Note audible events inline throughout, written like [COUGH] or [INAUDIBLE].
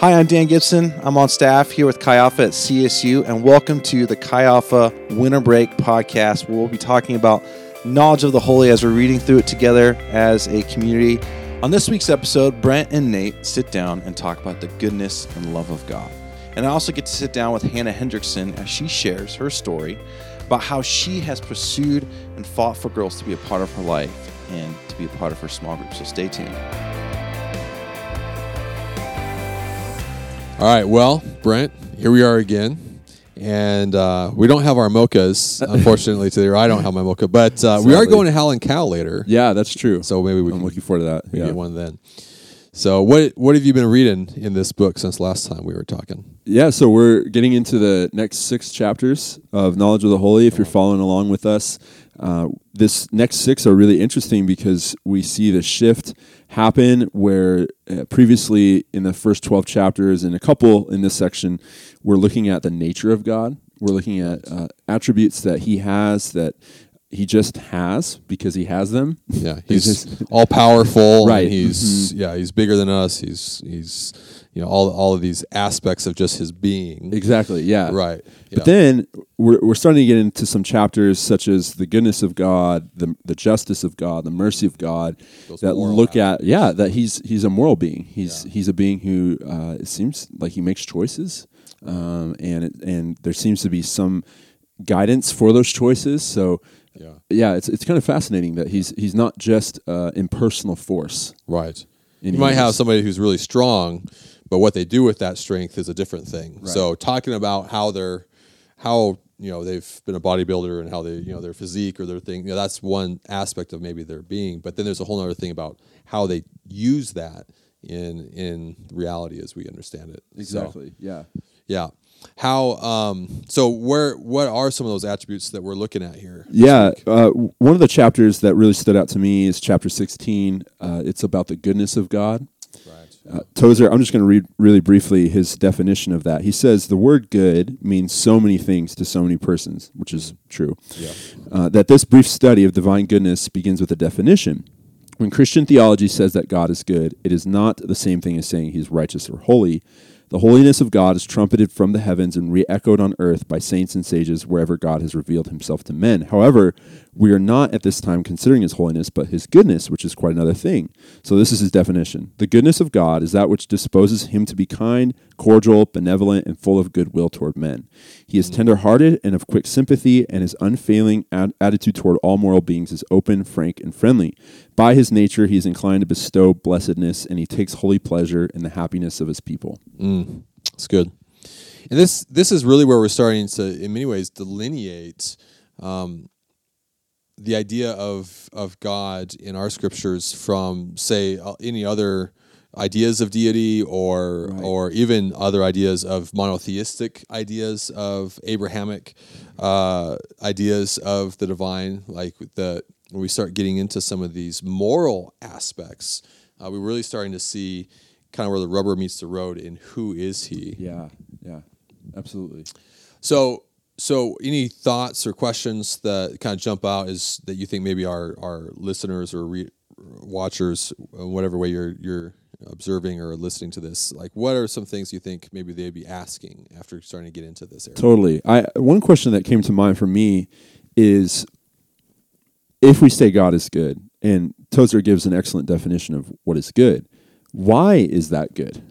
Hi, I'm Dan Gibson. I'm on staff here with Chi Alpha at CSU, and welcome to the Chi Alpha Winter Break podcast, where we'll be talking about knowledge of the holy as we're reading through it together as a community. On this week's episode, Brent and Nate sit down and talk about the goodness and love of God. And I also get to sit down with Hannah Hendrickson as she shares her story about how she has pursued and fought for girls to be a part of her life and to be a part of her small group. So stay tuned. All right, well, Brent, here we are again. And uh, we don't have our mochas, [LAUGHS] unfortunately, today. Or I don't have my mocha, but uh, we are Sadly. going to Hal and Cal later. Yeah, that's true. So maybe we I'm can looking forward to that. we can Yeah. get one then. So what what have you been reading in this book since last time we were talking? Yeah, so we're getting into the next six chapters of Knowledge of the Holy. If you're following along with us, uh, this next six are really interesting because we see the shift happen where uh, previously in the first 12 chapters and a couple in this section, we're looking at the nature of God. We're looking at uh, attributes that He has that He just has because He has them. Yeah, [LAUGHS] He's all powerful. and Right. Mm-hmm. He's yeah, he's bigger than us. He's he's you know all all of these aspects of just his being. Exactly. Yeah. Right. But then we're, we're starting to get into some chapters such as the goodness of God, the, the justice of God, the mercy of God Those that look at yeah that he's he's a moral being. He's he's a being who uh, it seems like he makes choices, um, and it, and there seems to be some guidance for those choices. So Yeah. yeah, it's it's kind of fascinating that he's he's not just uh, impersonal force. Right. And you might have somebody who's really strong, but what they do with that strength is a different thing. So talking about how they're how you know they've been a bodybuilder and how they you know their physique or their thing, you know, that's one aspect of maybe their being. But then there's a whole other thing about how they use that in in reality as we understand it. So, Yeah. yeah. How um so where what are some of those attributes that we're looking at here? Yeah, uh, one of the chapters that really stood out to me is chapter 16. Uh, it's about the goodness of God. Uh, Tozer, I'm just going to read really briefly his definition of that. He says the word good means so many things to so many persons, which is true. Yeah. Uh, that this brief study of divine goodness begins with a definition. When Christian theology says that God is good, it is not the same thing as saying he's righteous or holy. The holiness of God is trumpeted from the heavens and re echoed on earth by saints and sages wherever God has revealed himself to men. However, we are not at this time considering his holiness, but his goodness, which is quite another thing. So, this is his definition The goodness of God is that which disposes him to be kind, cordial, benevolent, and full of goodwill toward men. He is tender hearted and of quick sympathy, and his unfailing ad- attitude toward all moral beings is open, frank, and friendly. By his nature, he is inclined to bestow blessedness, and he takes holy pleasure in the happiness of his people. It's good. And this this is really where we're starting to, in many ways, delineate um, the idea of of God in our scriptures from, say, uh, any other ideas of deity or Right. or even other ideas of monotheistic ideas of Abrahamic uh, ideas of the divine, like the when we start getting into some of these moral aspects, uh, we're really starting to see kind of where the rubber meets the road in who is he. Yeah, yeah, absolutely. So, so any thoughts or questions that kind of jump out is that you think maybe our our listeners or re- watchers, uh, whatever way you're you're observing or listening to this, like what are some things you think maybe they'd be asking after starting to get into this area? Totally. I one question that came to mind for me is if we say God is good, and Tozer gives an excellent definition of what is good. Why is that good?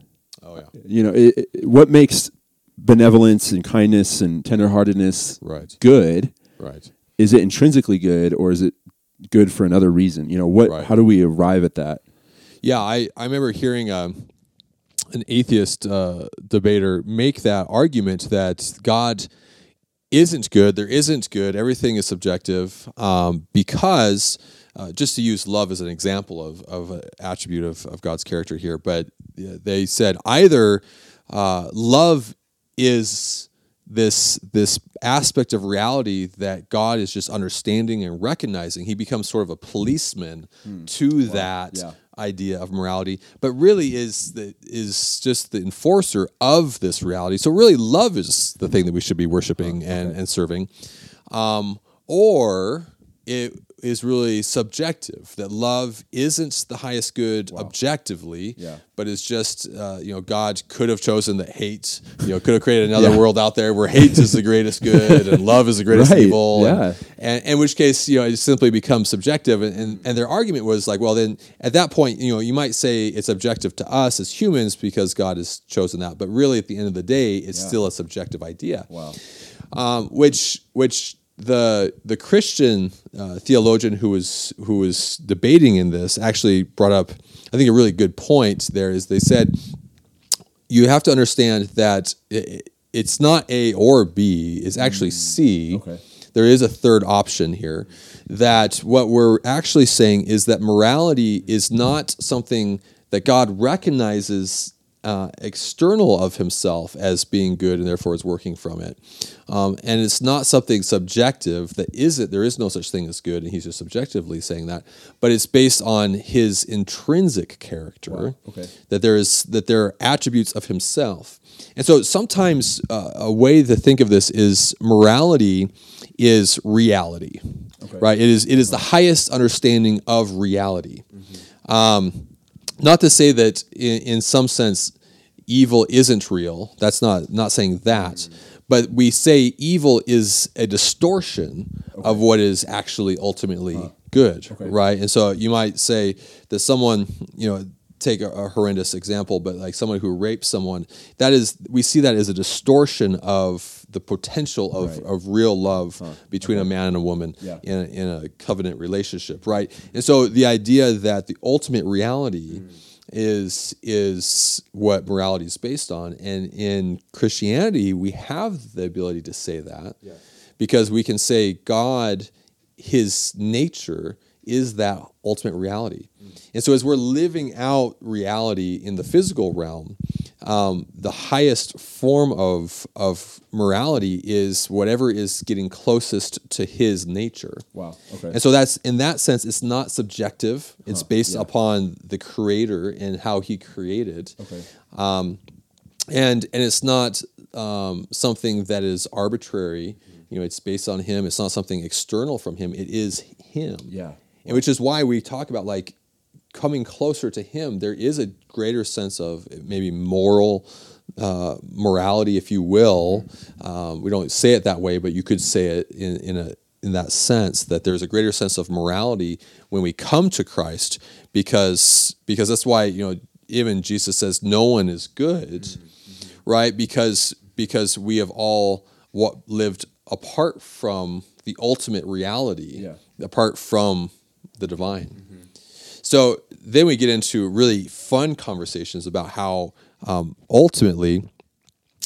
Oh yeah, You know, it, it- what makes benevolence and kindness and tenderheartedness right, good? right. Is it intrinsically good, or is it good for another reason? You know, what? Right. How do we arrive at that? Yeah, I, I remember hearing um, an atheist uh, debater make that argument that God isn't good. There isn't good. Everything is subjective um, because, uh, just to use love as an example of, of an attribute of, of God's character here, but they said either uh, love is this this aspect of reality that God is just understanding and recognizing. He becomes sort of a policeman to that Yeah. Idea of morality, but really is the is just the enforcer of this reality. So really, love is the thing that we should be worshiping and and serving, um, or it is really subjective. That love isn't the highest good objectively, Yeah. but it's just uh, you know God could have chosen that hate. You know, could have created another Yeah. world out there where hate is the greatest good and love is the greatest Right, evil. and- and, in which case you know it simply becomes subjective and, and, and their argument was like well then at that point you know you might say it's objective to us as humans because god has chosen that but really at the end of the day it's Yeah. still a subjective idea Wow. um, which which the the Christian uh, theologian who was who was debating in this actually brought up I think a really good point there is they said you have to understand that i it's not A or B it's actually C Okay. there is a third option here that what we're actually saying is that morality is not something that God recognizes uh, external of himself as being good and therefore is working from it. Um, and it's not something subjective that is it, there is no such thing as good, and he's just subjectively saying that, but it's based on his intrinsic character Okay. that there is that there are attributes of himself. And so sometimes uh, a way to think of this is morality is reality right? It is it is the highest understanding of reality. Um, not to say that in, in some sense evil isn't real. That's not not saying that. Mm. But we say evil is a distortion of what is actually ultimately good right? And so you might say that someone you know take a, a horrendous example but like someone who rapes someone that is we see that as a distortion of the potential of, Right. of real love between a man and a woman Yeah. in, a, in a covenant relationship right? And so the idea that the ultimate reality mm. is is what morality is based on. And in christianity we have the ability to say that because we can say god his nature is that ultimate reality. Mm. And so as we're living out reality in the physical realm um, the highest form of of morality is whatever is getting closest to his nature Wow. Okay. and so that's in that sense, it's not subjective. It's based yeah. upon the creator and how he created. okay. And and it's not um, something that is arbitrary. You know, it's based on him. It's not something external from him. It is him. Yeah. And which is why we talk about like coming closer to him. There is a greater sense of maybe moral uh, morality, if you will. Um, we don't say it that way, but you could say it in, in a in that sense that there's a greater sense of morality when we come to Christ, because because that's why you know even Jesus says no one is good, right? Because because we have all what lived apart from the ultimate reality, Yeah. apart from the divine. So then we get into really fun conversations about how um, ultimately,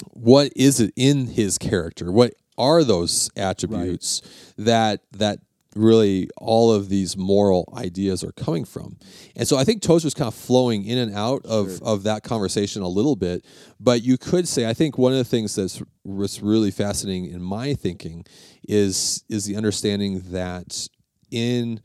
what is it in his character? What are those attributes that that really all of these moral ideas are coming from? And so I think Tozer's kind of flowing in and out of, of that conversation a little bit. But you could say I think one of the things that's was really fascinating in my thinking is is the understanding that in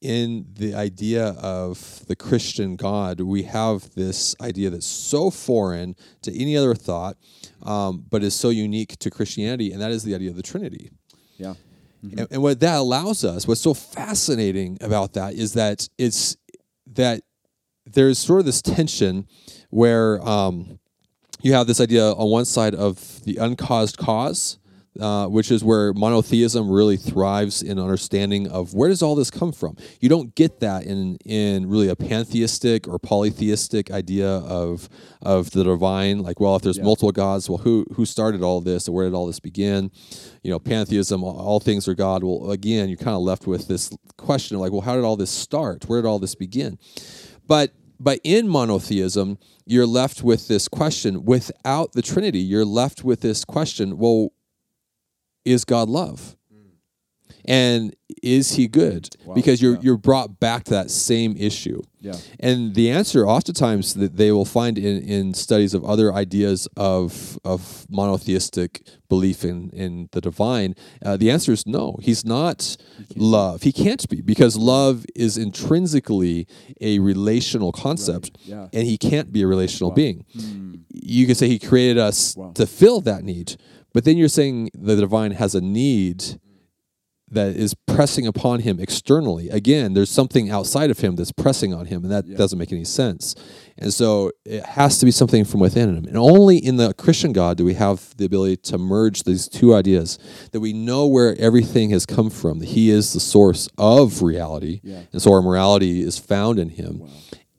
in the idea of the Christian God, we have this idea that's so foreign to any other thought, um, but is so unique to Christianity, and that is the idea of the Trinity. Yeah. And, and what that allows us, what's so fascinating about that is that it's that there's sort of this tension where um, you have this idea on one side of the uncaused cause, uh, which is where monotheism really thrives in understanding of where does all this come from. You don't get that in in really a pantheistic or polytheistic idea of of the divine. Like, well, if there's Yeah. multiple gods, well, who who started all this, and where did all this begin? You know, pantheism, all, all things are God. Well, again, you're kind of left with this question of like, well, how did all this start? Where did all this begin? But but in monotheism, you're left with this question. Without the Trinity, you're left with this question. Well, is God love? And is he good? Wow, because you're yeah. you're brought back to that same issue. Yeah. And the answer, oftentimes, that they will find in, in studies of other ideas of of monotheistic belief in in the divine, uh, the answer is no. He's not love. He can't be because love is intrinsically a relational concept, yeah. and he can't be a relational being. You could say he created us Wow. to fill that need, but then you're saying the divine has a need that is pressing upon him externally. Again, there's something outside of him that's pressing on him, and that Yeah. doesn't make any sense. And so it has to be something from within him. And only in the Christian God do we have the ability to merge these two ideas that we know where everything has come from, that he is the source of reality. Yeah. And so our morality is found in him.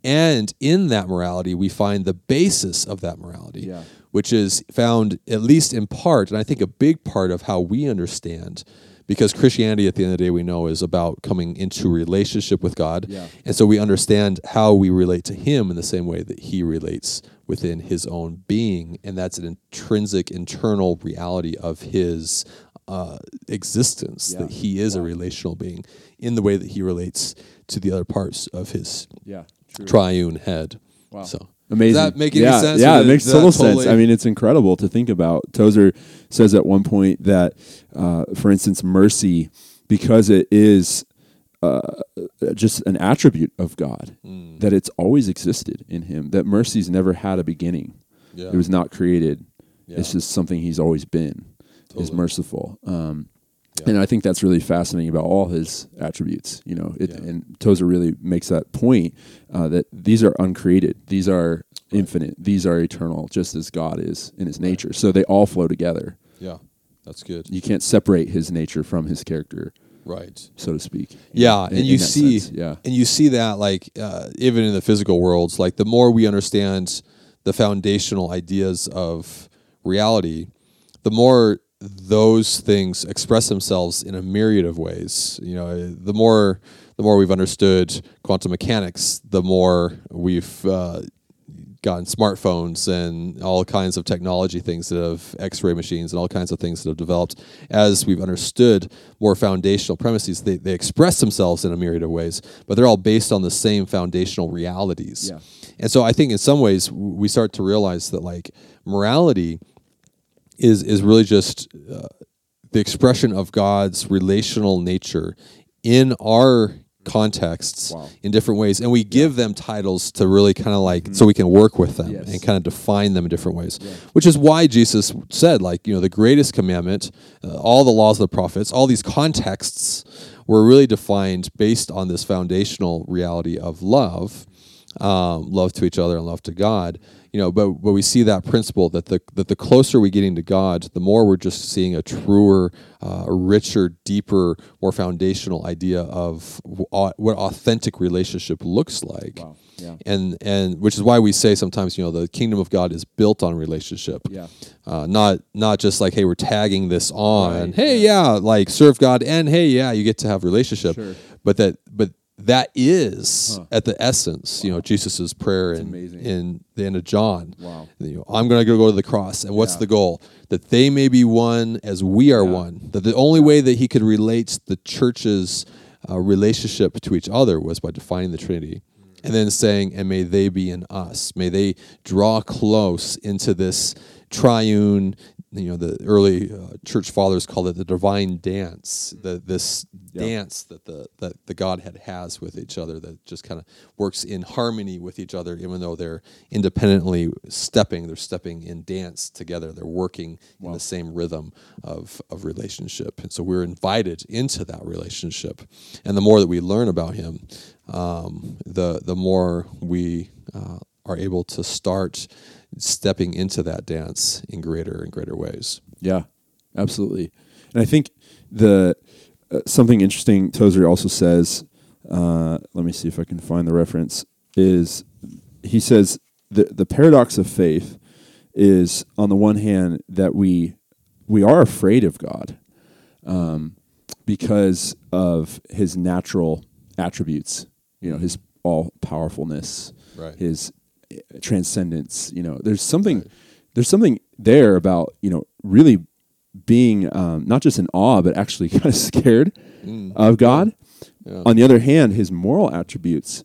And in that morality, we find the basis of that morality, Yeah. which is found at least in part, and I think a big part of how we understand, because Christianity at the end of the day we know is about coming into relationship with God. Yeah. And so we understand how we relate to Him in the same way that He relates within His own being. And that's an intrinsic, internal reality of His uh, existence, Yeah. that He is a relational being in the way that He relates to the other parts of His Yeah. True. triune head. Wow. So Amazing. Does that make any yeah, sense? Yeah, Or it makes does that total sense. I mean, it's incredible to think about. Tozer says at one point that, uh, for instance, mercy, because it is uh, just an attribute of God, Mm. that it's always existed in Him. That mercy's never had a beginning. Yeah. It was not created. It's just something He's always been. Is merciful. Um, Yeah. And I think that's really fascinating about all his attributes. You know, it, Yeah. and Tozer really makes that point uh, that these are uncreated, these are infinite, these are eternal, just as God is in His nature. So they all flow together. yeah, that's good. You can't separate His nature from His character, Right. so to speak. Yeah, and in you see, sense, yeah, and you see that like uh, even in the physical worlds, like the more we understand the foundational ideas of reality, the more those things express themselves in a myriad of ways. You know, the more the more we've understood quantum mechanics, the more we've uh, gotten smartphones and all kinds of technology things that have x-ray machines and all kinds of things that have developed as we've understood more foundational premises they, they express themselves in a myriad of ways but they're all based on the same foundational realities Yeah. and so i think in some ways we start to realize that like morality is is really just uh, the expression of God's relational nature in our contexts Wow. in different ways and we give them titles to really kind of like so we can work with them Yes. and kind of define them in different ways which is why Jesus said like you know the greatest commandment uh, all the laws of the prophets all these contexts were really defined based on this foundational reality of love um, love to each other and love to God. You know, but but we see that principle that the that the closer we get into God, the more we're just seeing a truer, uh, richer, deeper, more foundational idea of w- what authentic relationship looks like. Wow. Yeah. And and which is why we say sometimes you know the kingdom of God is built on relationship. Yeah. Uh, not not just like hey we're tagging this on Right, hey yeah. like serve God and hey yeah you get to have relationship Sure. but that but that is at the essence you know Jesus's prayer in, in the end of John. Wow. you know, I'm going to go to the cross and what's Yeah. the goal? That they may be one as we are Yeah. one. That the only way that he could relate the church's uh, relationship to each other was by defining the Trinity. And then saying and may they be in us. May they draw close into this triune you know the early uh, church fathers called it the divine dance the this Yeah. dance that the that the godhead has with each other that just kind of works in harmony with each other even though they're independently stepping they're stepping in dance together they're working in the same rhythm of of relationship. And so we're invited into that relationship. And the more that we learn about him um, the the more we uh, are able to start stepping into that dance in greater and greater ways Yeah, absolutely. And I think the uh, something interesting Tozer also says. Uh, let me see if I can find the reference. Is he says the the paradox of faith is on the one hand that we we are afraid of God um, because of his natural attributes. You know, his all powerfulness, Right. his transcendence. You know, there's something Right. there's something there about you know really being um, not just in awe but actually [LAUGHS] kind of scared of God. Yeah. On the other hand, his moral attributes,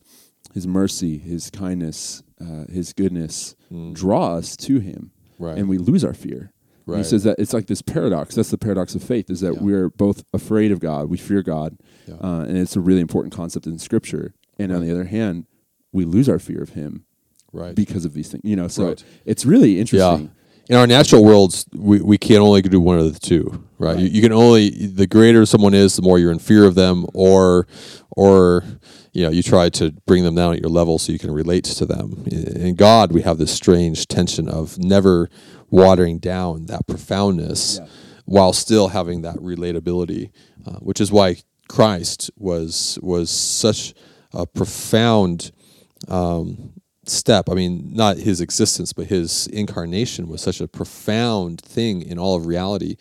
his mercy, his kindness, uh, his goodness, draw us to him, Right. and we lose our fear. And He says that it's like this paradox. That's the paradox of faith: is that Yeah. we're both afraid of God, we fear God, Yeah. uh, and it's a really important concept in Scripture. And on the other hand, we lose our fear of Him right because of these things. You know, so Right. it's really interesting. in our natural worlds, we, we can only do one of the two, right? You, you can only the greater someone is, the more you're in fear of them, or or you know you try to bring them down at your level so you can relate to them. In God, we have this strange tension of never watering down that profoundness Yeah. while still having that relatability, uh, which is why Christ was was such a profound um, step. I mean, not his existence, but his incarnation was such a profound thing in all of reality,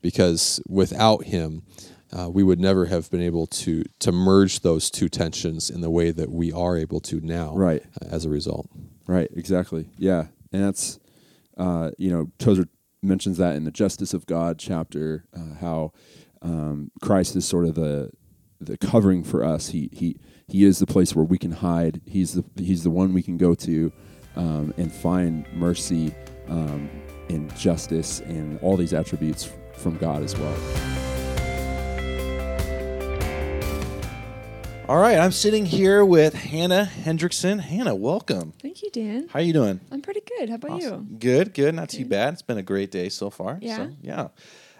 because without him, uh, we would never have been able to to merge those two tensions in the way that we are able to now. Right. uh, As a result. Right, exactly. Yeah. And that's, uh, you know, Tozer mentions that in the Justice of God chapter, uh, how um, Christ is sort of the the covering for us. He he he is the place where we can hide. He's the he's the one we can go to um, and find mercy um, and justice and all these attributes from God as well. All right, I'm sitting here with Hannah Hendrickson. Hannah, welcome. Thank you, Dan. How are you doing? I'm pretty good. How about you? Good, good. Not too bad. It's been a great day so far. Yeah? So, yeah.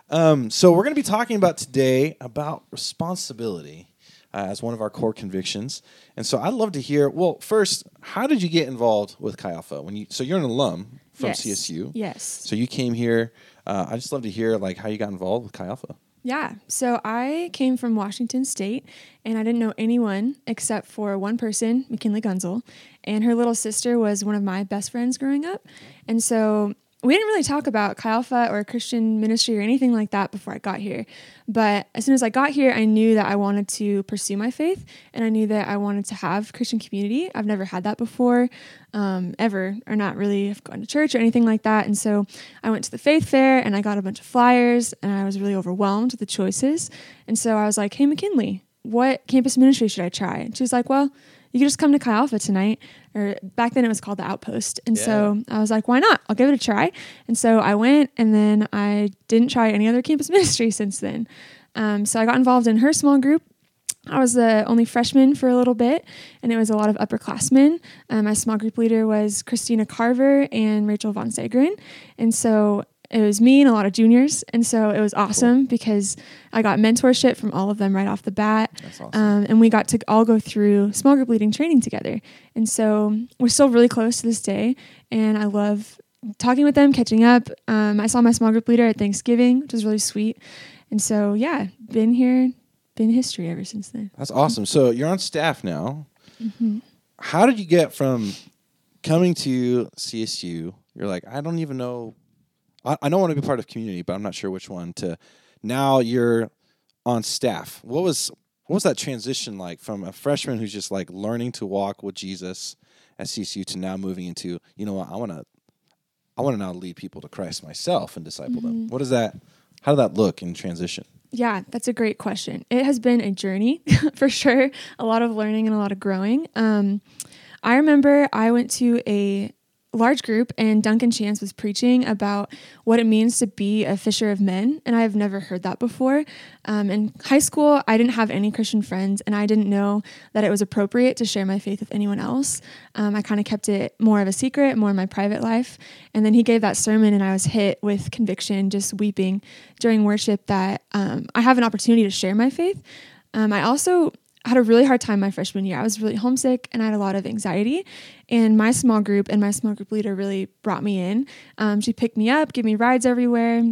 Um, so we're going to be talking about today about responsibility uh, as one of our core convictions. And so I'd love to hear. Well, first, how did you get involved with Chi Alpha? When you so you're an alum from Yes. CSU. Yes. So you came here. Uh, I just love to hear like how you got involved with Chi Alpha. Yeah. So I came from Washington State and I didn't know anyone except for one person, McKinley Gunzel, and her little sister was one of my best friends growing up. And so we didn't really talk about Chi Alpha or Christian ministry or anything like that before I got here. But as soon as I got here, I knew that I wanted to pursue my faith and I knew that I wanted to have Christian community. I've never had that before, um, ever, or not really have gone to church or anything like that. And so I went to the faith fair and I got a bunch of flyers and I was really overwhelmed with the choices. And so I was like, hey, McKinley, what campus ministry should I try? And she was like, well, you could just come to Chi Alpha tonight. Or back then it was called the Outpost. And so I was like, why not? I'll give it a try. And so I went and then I didn't try any other campus [LAUGHS] ministry since then. Um, so I got involved in her small group. I was the only freshman for a little bit, and it was a lot of upperclassmen. Um, my small group leader was Christina Carver and Rachel Von Segrin. And so it was me and a lot of juniors. And so it was awesome because I got mentorship from all of them right off the bat. That's awesome. Um, and we got to all go through small group leading training together. And so we're still really close to this day. And I love talking with them, catching up. Um, I saw my small group leader at Thanksgiving, which was really sweet. And so, yeah, been here, been history ever since then. That's awesome. So you're on staff now. Mm-hmm. How did you get from coming to CSU? You're like, I don't even know. I, I don't want to be part of community, but I'm not sure which one. To now you're on staff. What was what was that transition like from a freshman who's just like learning to walk with Jesus at CSU to now moving into you know what I want to I want to now lead people to Christ myself and disciple them. What is that? How did that look in transition? Yeah, that's a great question. It has been a journey [LAUGHS] for sure, a lot of learning and a lot of growing. Um, I remember I went to a large group and Duncan Chance was preaching about what it means to be a fisher of men. And I've never heard that before. Um, in high school, I didn't have any Christian friends and I didn't know that it was appropriate to share my faith with anyone else. Um, I kind of kept it more of a secret, more in my private life. And then he gave that sermon and I was hit with conviction, just weeping during worship that um, I have an opportunity to share my faith. Um, I also had a really hard time my freshman year. I was really homesick and I had a lot of anxiety. And my small group and my small group leader really brought me in. Um, she picked me up, gave me rides everywhere,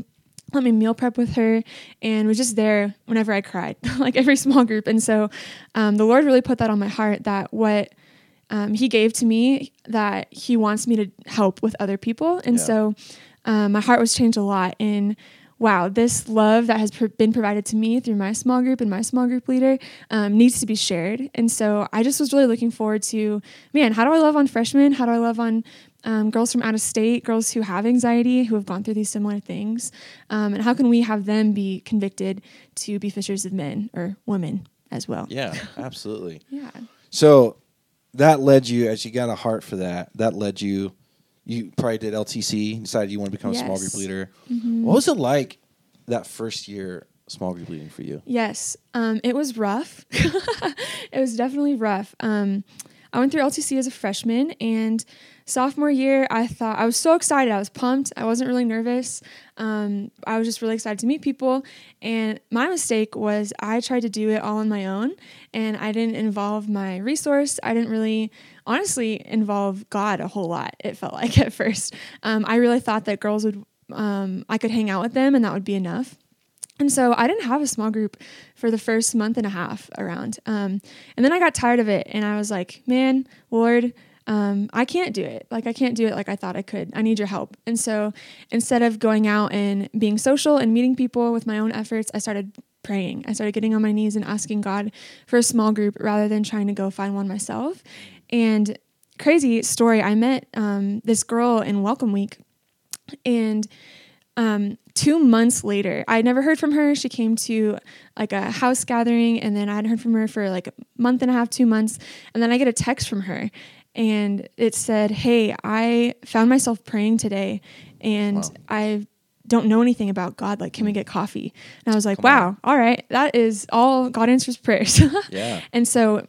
let me meal prep with her, and was just there whenever I cried, [LAUGHS] like every small group. And so um, the Lord really put that on my heart that what um, He gave to me, that He wants me to help with other people. And Yeah. so um, my heart was changed a lot in wow, this love that has pr- been provided to me through my small group and my small group leader um, needs to be shared. And so I just was really looking forward to, man, how do I love on freshmen? How do I love on um, girls from out of state, girls who have anxiety, who have gone through these similar things? Um, and how can we have them be convicted to be fishers of men or women as well? Yeah, [LAUGHS] absolutely. Yeah. So that led you, as you got a heart for that, that led you, you probably did LTC, decided you want to become a small group Yes. leader. What was it like that first year small group leading for you? Yes, um, it was rough. [LAUGHS] it was definitely rough. Um, I went through LTC as a freshman, and sophomore year, I thought I was so excited. I was pumped. I wasn't really nervous. Um, I was just really excited to meet people. And my mistake was I tried to do it all on my own, and I didn't involve my resource. I didn't really, honestly, involve God a whole lot. It felt [LAUGHS] like at first. Um, I really thought that girls would, um, I could hang out with them, and that would be enough. And so I didn't have a small group for the first month and a half around. Um, and then I got tired of it and I was like, man, Lord, um, I can't do it. Like, I can't do it like I thought I could. I need your help. And so instead of going out and being social and meeting people with my own efforts, I started praying. I started getting on my knees and asking God for a small group rather than trying to go find one myself. And crazy story, I met um, this girl in Welcome Week. And um, two months later, I never heard from her. She came to like a house gathering, and then I hadn't heard from her for like a month and a half, two months. And then I get a text from her, and it said, Hey, I found myself praying today, and Wow. I don't know anything about God. Like, can we get coffee? And I was like, Wow, all right. That is all God answers prayers. [LAUGHS] Yeah. And so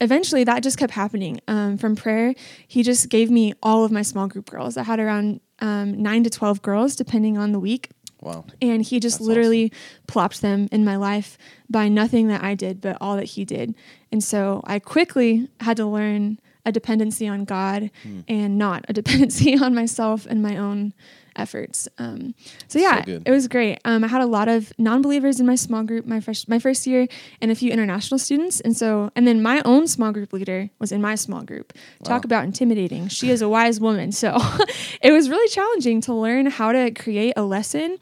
eventually that just kept happening. Um, from prayer, he just gave me all of my small group girls. I had around um, nine to 12 girls, depending on the week. Wow. And he just That's literally plopped them in my life by nothing that I did, but all that he did. And so I quickly had to learn a dependency on God Hmm. and not a [LAUGHS] dependency on myself and my own efforts. Um, so yeah, good. it was great. Um, I had a lot of non-believers in my small group my first my first year, and a few international students. And so, and then my own small group leader was in my small group. Talk about intimidating. She is a wise woman. So [LAUGHS] it was really challenging to learn how to create a lesson.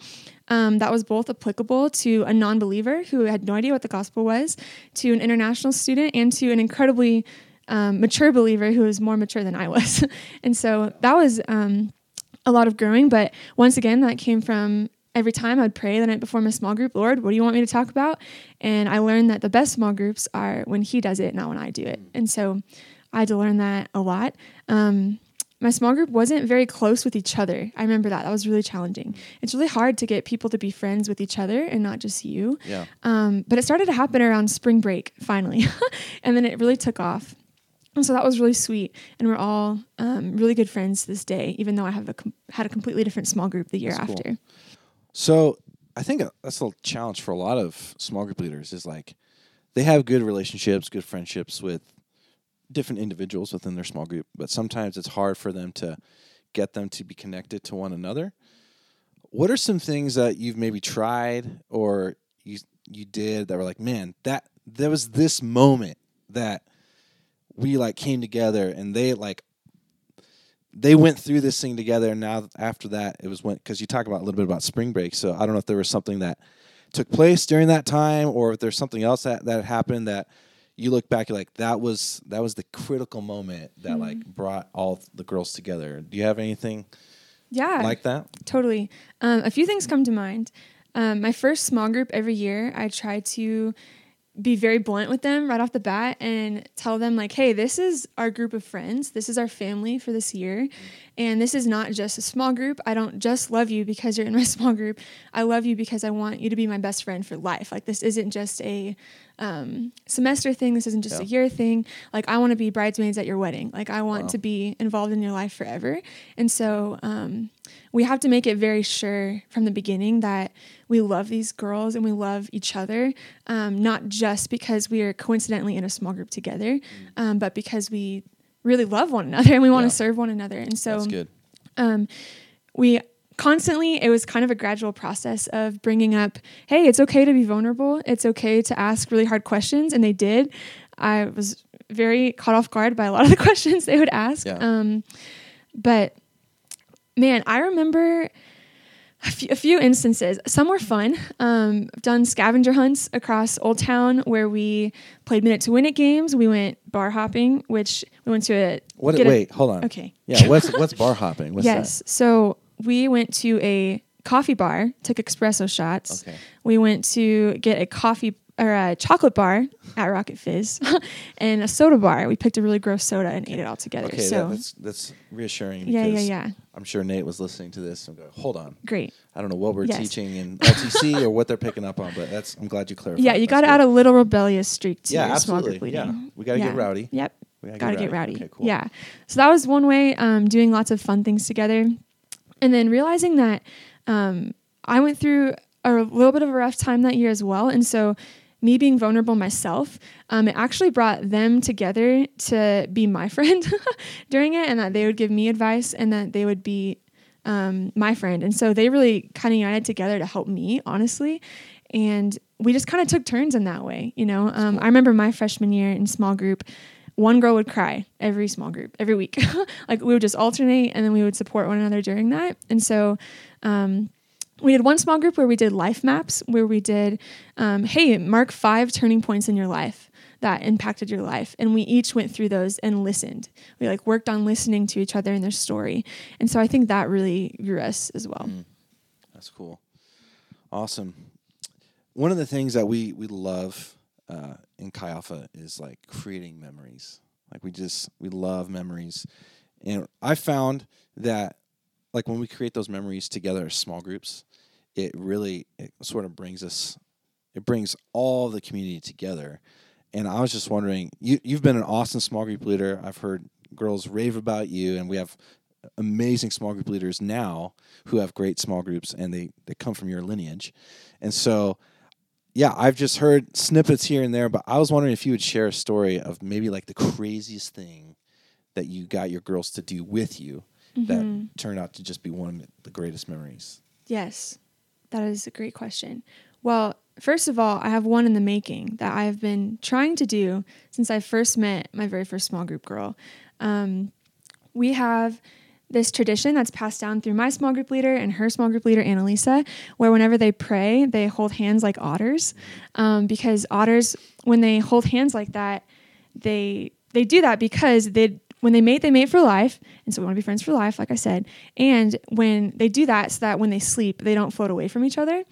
Um, that was both applicable to a non believer who had no idea what the gospel was, to an international student, and to an incredibly um, mature believer who was more mature than I was. [LAUGHS] and so that was um, a lot of growing. But once again, that came from every time I'd pray the night before my small group, Lord, what do you want me to talk about? And I learned that the best small groups are when He does it, not when I do it. And so I had to learn that a lot. Um, my small group wasn't very close with each other. I remember that. That was really challenging. It's really hard to get people to be friends with each other and not just you. Yeah. Um, but it started to happen around spring break finally. [LAUGHS] and then it really took off. And so that was really sweet. And we're all um, really good friends to this day, even though I have a com- had a completely different small group the year That's cool. after. So I think that's a challenge for a lot of small group leaders is like they have good relationships, good friendships with different individuals within their small group, but sometimes it's hard for them to get them to be connected to one another. What are some things that you've maybe tried or you you did that were like, man, that there was this moment that we like came together and they like they went through this thing together and now after that it was when because you talk about a little bit about spring break so i don't know if there was something that took place during that time or if there's something else that, that happened that you look back you're like that was that was the critical moment that like brought all the girls together do you have anything Yeah. like that Totally. Um, a few things come to mind. Um, my first small group every year, I try to be very blunt with them right off the bat and tell them like, "Hey, this is our group of friends. This is our family for this year, and this is not just a small group. I don't just love you because you're in my [LAUGHS] small group. I love you because I want you to be my best friend for life. Like this isn't just a um, semester thing. This isn't just a year thing. Like I want to be bridesmaids at your wedding. Like I want Wow. to be involved in your life forever. And so um, we have to make it very sure from the beginning that we love these girls and we love each other, um, not just because we are coincidentally in a small group together, um, but because we really love one another and we want Yeah. to serve one another. And so that's good um, we constantly it was kind of a gradual process of bringing up hey it's okay to be vulnerable. It's okay to ask really hard questions. And they did. I was very caught off guard by a lot of the [LAUGHS] questions they would ask. Yeah. um, but man i remember a few, a few instances. Some were fun. Um, i've done scavenger hunts across old town where we played minute to win it games. We went bar hopping which we went to a what get a- wait hold on. Okay. Yeah what's what's bar hopping? What's [LAUGHS] yes. So we went to a coffee bar, took espresso shots. Okay. We went to get a coffee or a chocolate bar at Rocket Fizz [LAUGHS] and a soda bar. We picked a really gross soda and ate it all together. okay so that, that's that's reassuring yeah, yeah, because yeah. i'm sure nate was listening to this and go hold on Great. I don't know what we're Yes. teaching in LTC [LAUGHS] or what they're picking up on, but that's I'm glad you clarified. Yeah, you got to add a little rebellious streak to Yeah, your small absolutely. group Yeah. We gotta get rowdy. Yep. We gotta, gotta get rowdy. Okay, cool. Yeah. So that was one way, um, doing lots of fun things together. And then realizing that um, I went through a little bit of a rough time that year as well. And so me being vulnerable myself, um, it actually brought them together to be my [LAUGHS] friend [LAUGHS] during it and that they would give me advice and that they would be um, my friend. And so they really kind of united together to help me, honestly. And we just kind of took turns in that way, you know. Um, I remember my freshman year in small group, one girl would cry every small group every week. [LAUGHS] like we would just alternate, and then we would support one another during that. And so. Um, we had one small group where we did life maps, where we did, um, hey, mark five turning points in your life that impacted your life. And we each went through those and listened. We like worked on listening to each other and their story. And so I think that really grew us as well. Mm. That's cool. Awesome. One of the things that we we love uh, in Chi Alpha is like creating memories. Like we just we love memories, and I found that like when we create those memories together as small groups, it really it sort of brings us, it brings all the community together. And I was just wondering, you you've been an awesome small group leader. I've heard girls rave about you, and we have amazing small group leaders now who have great small groups, and they they come from your lineage, and so. Yeah, I've just heard snippets here and there, but I was wondering if you would share a story of maybe like the craziest thing that you got your girls to do with you Mhm. that turned out to just be one of the greatest memories. Yes, that is a great question. Well, first of all, I have one in the making that I have been trying to do since I first met my very first small group girl. Um, we have this tradition that's passed down through my small group leader and her small group leader, Annalisa, where whenever they pray, they hold hands like otters. Um, because otters, when they hold hands like that, they they do that because they when they mate, they mate for life, and so we want to be friends for life, like I said. And when they do that, so that when they sleep, they don't float away from each other.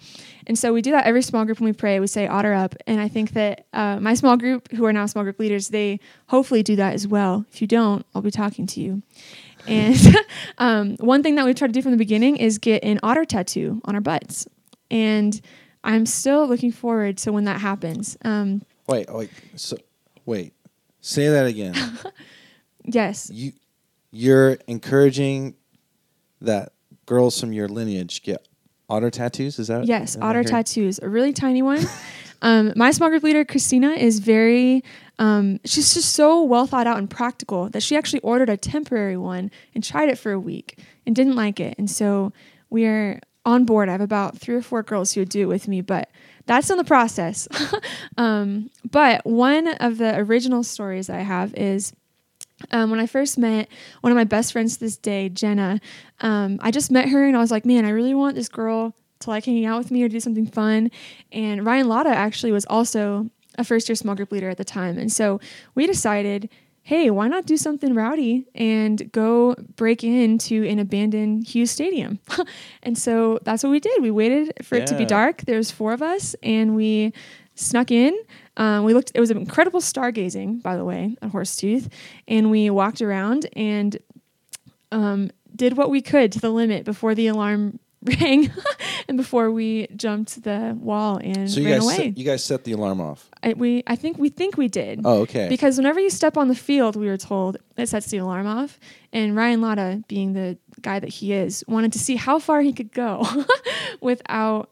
And so we do that every small group when we pray. We say "otter up," and I think that uh, my small group, who are now small group leaders, they hopefully do that as well. If you don't, I'll be talking to you. And [LAUGHS] um, one thing that we tried to do from the beginning is get an otter tattoo on our butts, and I'm still looking forward to when that happens. Um, Wait, wait, so wait, say that again. [LAUGHS] yes, you you're encouraging that girls from your lineage get otter tattoos. Is that Yes, otter tattoos, a really tiny one. [LAUGHS] um, my small group leader, Christina, is very, um, she's just so well thought out and practical that she actually ordered a temporary one and tried it for a week and didn't like it. And so we are on board. I have about three or four girls who would do it with me, but that's in the process. [LAUGHS] um, but one of the original stories I have is um, when I first met one of my best friends this day, Jenna, um, I just met her and I was like, man, I really want this girl to like hanging out with me or do something fun. And Ryan Lotta actually was also a first year small group leader at the time. And so we decided, hey, why not do something rowdy and go break into an abandoned Hughes Stadium? [LAUGHS] and so that's what we did. We waited for it to be Yeah. dark. There's four of us and we snuck in. Um, we looked. It was an incredible stargazing, by the way, at Horsetooth, and we walked around and um, did what we could to the limit before the alarm rang [LAUGHS] and before we jumped the wall and So you ran guys away. set, you guys set the alarm off. I, we, I think we think we did. Oh, okay. Because whenever you step on the field, we were told it sets the alarm off. And Ryan Lotta, being the guy that he is, wanted to see how far he could go [LAUGHS] without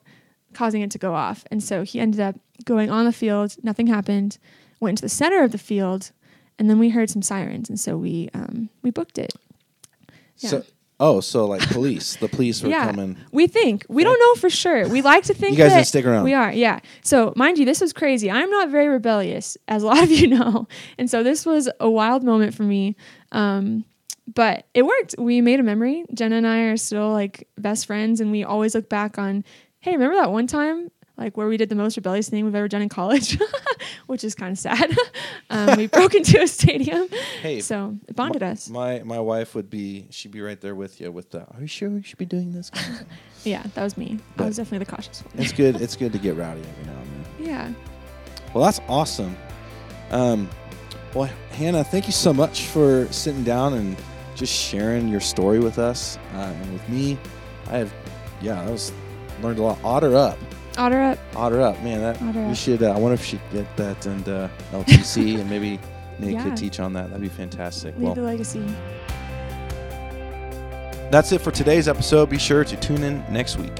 causing it to go off. And so he ended up going on the field. Nothing happened. Went to the center of the field, and then we heard some sirens. And so we um, we booked it. yeah. So oh, so like [LAUGHS] police, the police were yeah, coming. we think we don't know for sure. We like to think You guys that stick around. We are, yeah. So mind you, this was crazy. I'm not very rebellious, as a lot of you know, [LAUGHS] and so this was a wild moment for me. Um, but it worked. We made a memory. Jenna and I are still like best friends, and we always look back on, hey, remember that one time? Like where we did the most rebellious thing we've ever done in college, [LAUGHS] which is kind of sad. [LAUGHS] um, we broke into a stadium, Hey, so it bonded us. My my wife would be she'd be right there with you with the. Are you sure we should be doing this? [LAUGHS] Yeah, that was me. I was definitely the cautious one. it's good. It's good to get rowdy every now and then. Yeah. Well, that's awesome. Um, well, Hannah, thank you so much for sitting down and just sharing your story with us uh, and with me. I have, yeah, I was learned a lot. Otter up, Otter up. otter up, man. That Otter we up. should. Uh, I wonder if she could get that and uh, LTC [LAUGHS] and maybe Nate Yeah. could teach on that. That'd be fantastic. Leave Well, the legacy. that's it for today's episode. Be sure to tune in next week.